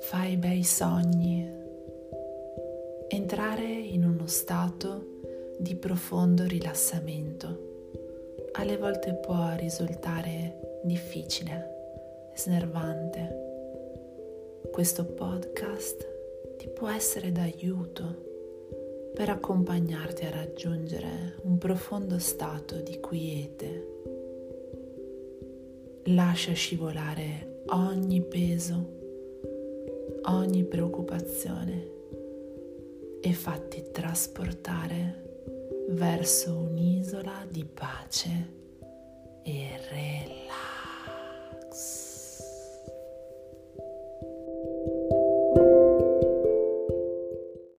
fai bei sogni, entrare in uno stato di profondo rilassamento. Alle volte può risultare difficile, snervante. Questo podcast ti può essere d'aiuto per accompagnarti a raggiungere un profondo stato di quiete. Lascia scivolare ogni peso, ogni preoccupazione e fatti trasportare verso un'isola di pace